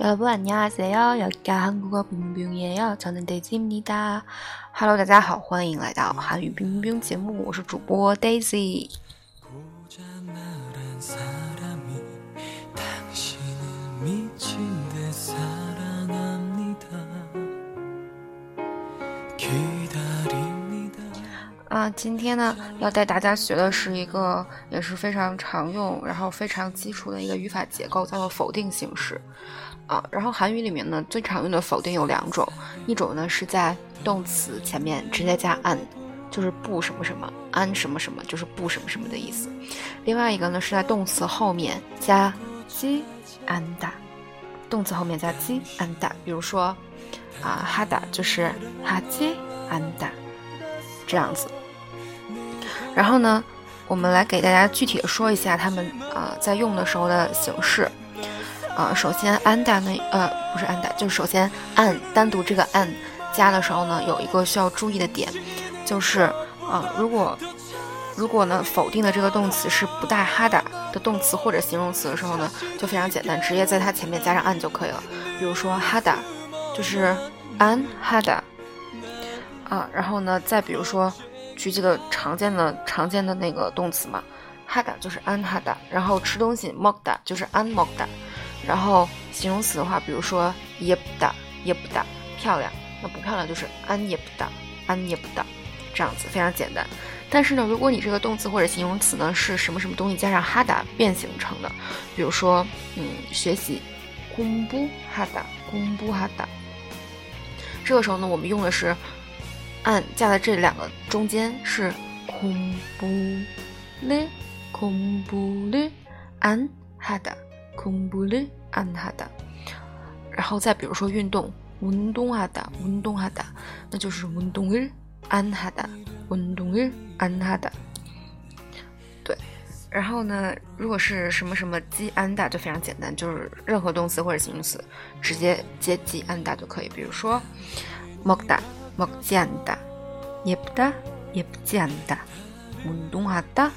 여러분 안녕하세요. 여기가 한국어 빙빙이에요. 저는 데이지입니다. Hello，大家好，欢迎来到韩语冰冰节目，我是主播 Daisy。 今天呢，要带大家学的是一个，也是非常常用，然后非常基础的一个语法结构，叫做否定形式。啊，然后韩语里面呢，最常用的否定有两种，一种呢是在动词前面直接加 an 就是不什么什么，an 什么什么，就是不什么什么的意思。另外一个呢，是在动词后面加 j，anda 动词后面加 j，anda 比如说啊哈达就是哈 j，anda 这样子。然后呢，我们来给大家具体的说一下他们啊在用的时候的形式。啊，首先安达呢，呃，不是安达，就是首先按单独这个按加的时候呢，有一个需要注意的点，就是啊，如果如果呢否定的这个动词是不带哈达的动词或者形容词的时候呢，就非常简单，直接在它前面加上按就可以了。比如说哈达，就是安哈达啊，然后呢，再比如说去这个常见的常见的那个动词嘛，哈达就是安哈达，然后吃东西 m o k d a 就是安 m o k d a 然后形容词的话，比如说 yepta yepta，漂亮，那不漂亮就是安 yepta 安 yepta，这样子非常简单。但是呢，如果你这个动词或者形容词呢是什么什么东西加上哈达变形成的，比如说嗯学习公布哈达公布哈达，这个时候呢我们用的是。按架在这两个中间是，孔布勒，孔布勒，按哈的，孔布勒，按哈的。然后再比如说运动，运动哈的，运动哈的，那就是运动尔，按哈的，运动尔，按哈的。对，然后呢，如果是什么什么基按的就非常简单，就是任何动词或者形容词直接接基按的就可以。比如说，莫个。 먹지않 다， 예쁘다예쁘지않 다， 运动哈达，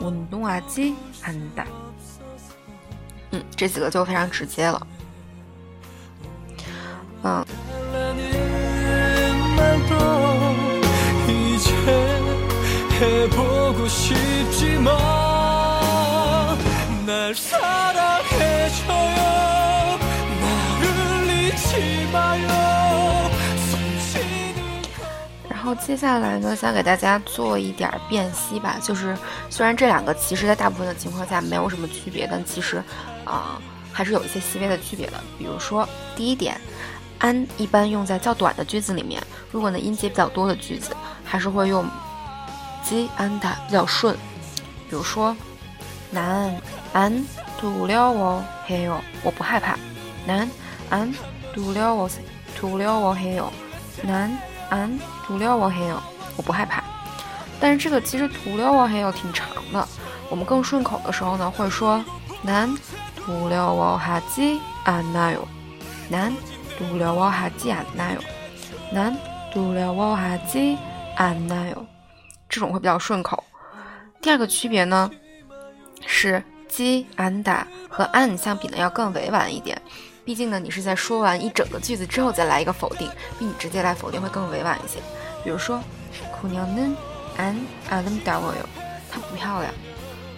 运动하지않 다。 嗯，这几个就非常直接了。嗯。然 接下来呢，想给大家做一点辨析吧。就是虽然这两个其实在大部分的情况下没有什么区别，但其实啊、还是有一些细微的区别的。比如说第一点，an 一般用在较短的句子里面，如果呢音节比较多的句子，还是会用 z an 的比较顺。比如说，nan an du liao wo he yo，我不害怕。nan an du liao wo du liao wo he yo，nan。安涂料我还有，我不害怕。但是这个其实涂料我还有挺长的，我们更顺口的时候呢，会说难涂料我哈基安那有，难涂料我哈基安那有，难涂料我哈基安那有，这种会比较顺口。第二个区别呢，是基安达和安相比呢要更委婉一点。毕竟呢，你是在说完一整个句子之后再来一个否定，比你直接来否定会更委婉一些。比如说，姑娘嫩安阿伦达我哟，她不漂亮。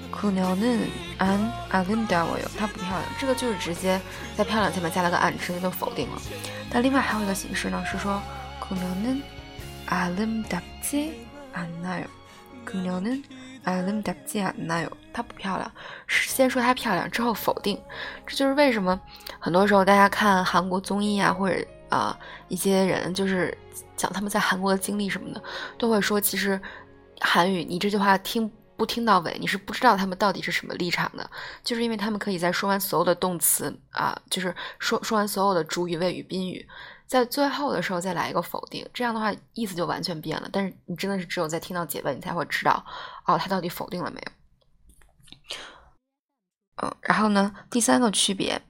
姑娘嫩安阿伦达我哟，她不漂亮。这个就是直接在漂亮前面加了个安，直接就否定了。但另外还有一个形式呢，是说姑娘嫩阿伦达基安那哟，姑娘嫩。啊，那么大见那有她不漂亮，先说她漂亮，之后否定，这就是为什么很多时候大家看韩国综艺啊，或者啊一些人就是讲他们在韩国的经历什么的，都会说其实韩语你这句话听不听到尾，你是不知道他们到底是什么立场的，就是因为他们可以在说完所有的动词啊，就是说说完所有的主语、谓语、宾语。在最后的时候再来一个否定，这样的话意思就完全变了。但是你真的是只有在听到结尾，你才会知道，哦，他到底否定了没有？嗯，然后呢，第三个区别，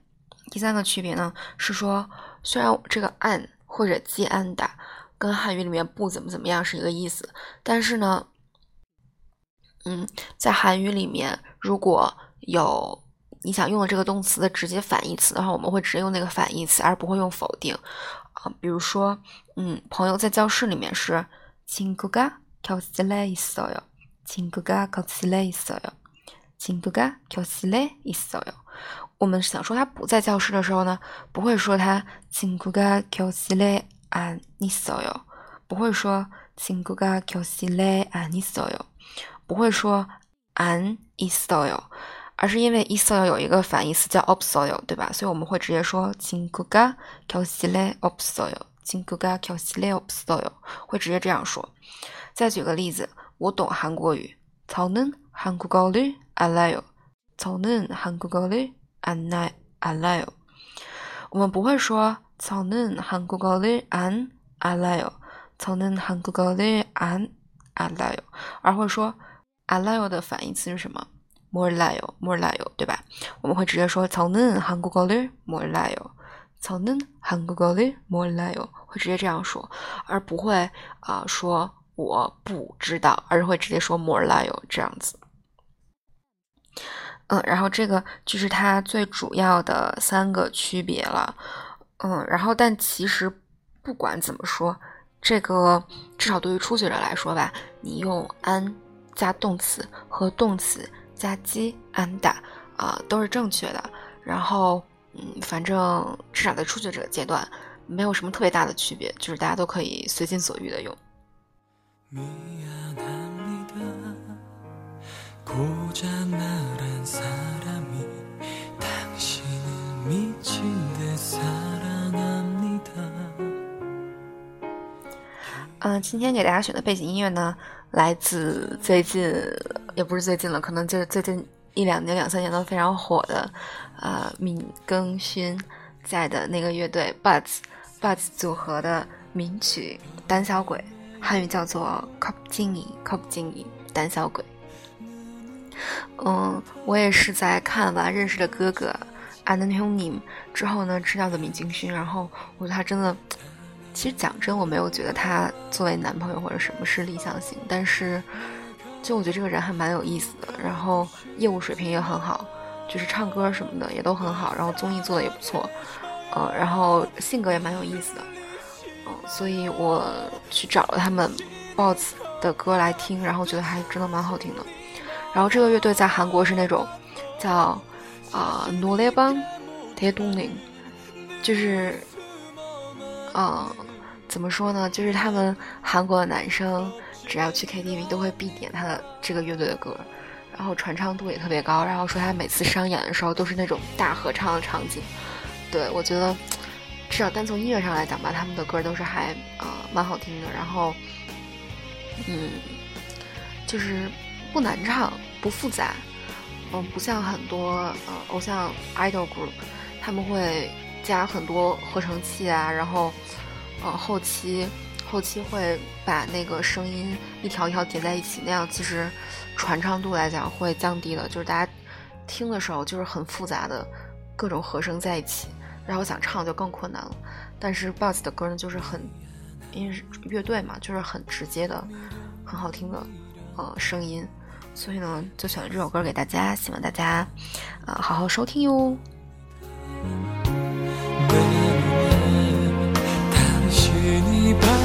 第三个区别呢是说，虽然这个按或者接按打跟汉语里面不怎么怎么样是一个意思，但是呢，嗯，在韩语里面如果有你想用的这个动词的直接反义词的话，我们会直接用那个反义词，而不会用否定。比如说，嗯，朋友在教室里面是친구가교실에있어 요， 친구가교실에있어 요， 친구가교실에있어 요。 我们想说他不在教室的时候呢，不会说他친구가교실에안있어 요， 不会说친구가교실에안있어 요， 不会说안있어 요。 而是因为 isoyo 有一个反义词叫 opsoyo，对吧？所以我们会直接说 친구가 교실에 없어요。 친구가 교실에 없어요。 会直接这样说。再举个例子，我懂韩国语。저는한국어를알아 요。 저는한국어를안알아 요。 我们不会说저는한국어를안알아 요。 저는한국어를안알아 요。 而会说알아요的反义词是什么？ 몰라 요， 몰라 요， 对吧？我们会直接说저는한국어를몰라 요， 저는한국어를몰라 요， 会直接这样说，而不会啊说我不知道，而是会直接说몰라 요， 这样子。嗯，然后这个就是它最主要的三个区别了。嗯，然后但其实不管怎么说，这个至少对于初学者来说吧，你用安加动词和动词。 加鸡安打啊，都是正确的。然后，嗯，反正至少在初学者阶段，没有什么特别大的区别，就是大家都可以随心所欲的用。嗯，今天给大家选的背景音乐呢，来自最近也不是最近了，可能就是最近一两年、两三年都非常火的，呃，闵庚勋在的那个乐队 Buds，Buds 组合的名曲《胆小鬼》，汉语叫做《Cop 经理 Cop 经理胆小鬼》。嗯，我也是在看完《认识的哥哥》《And Him》之后呢，知道的闵庚勋，然后我觉得他真的。其实讲真，我没有觉得他作为男朋友或者什么是理想型，但是就我觉得这个人还蛮有意思的，然后业务水平也很好，就是唱歌什么的也都很好，然后综艺做的也不错，呃，然后性格也蛮有意思的，嗯，所以我去找了他们 BOSS 的歌来听，然后觉得还真的蛮好听的。然后这个乐队在韩国是那种叫啊노래방대동 ling， 就是。嗯，怎么说呢？就是他们韩国的男生 只要去 KTV 都会必点他的这个乐队的歌，然后传唱度也特别高。然后说他每次商演的时候都是那种大合唱的场景。对我觉得，至少单从音乐上来讲吧，他们的歌都是还呃蛮好听的。然后，嗯，就是不难唱，不复杂，嗯，不像很多呃偶像 idol group，他们会。加很多合成器啊，然后，呃，后期后期会把那个声音一条一条叠在一起，那样其实传唱度来讲会降低的。就是大家听的时候就是很复杂的各种和声在一起，然后想唱就更困难了。但是 BOSS 的歌呢，就是很因为是乐队嘛，就是很直接的、很好听的呃声音，所以呢就选了这首歌给大家，希望大家啊好好收听哟。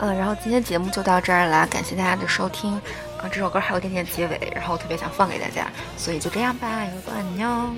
呃然后今天节目就到这儿啦感谢大家的收听啊这首歌还有点点结尾然后特别想放给大家所以就这样吧以后都爱你哦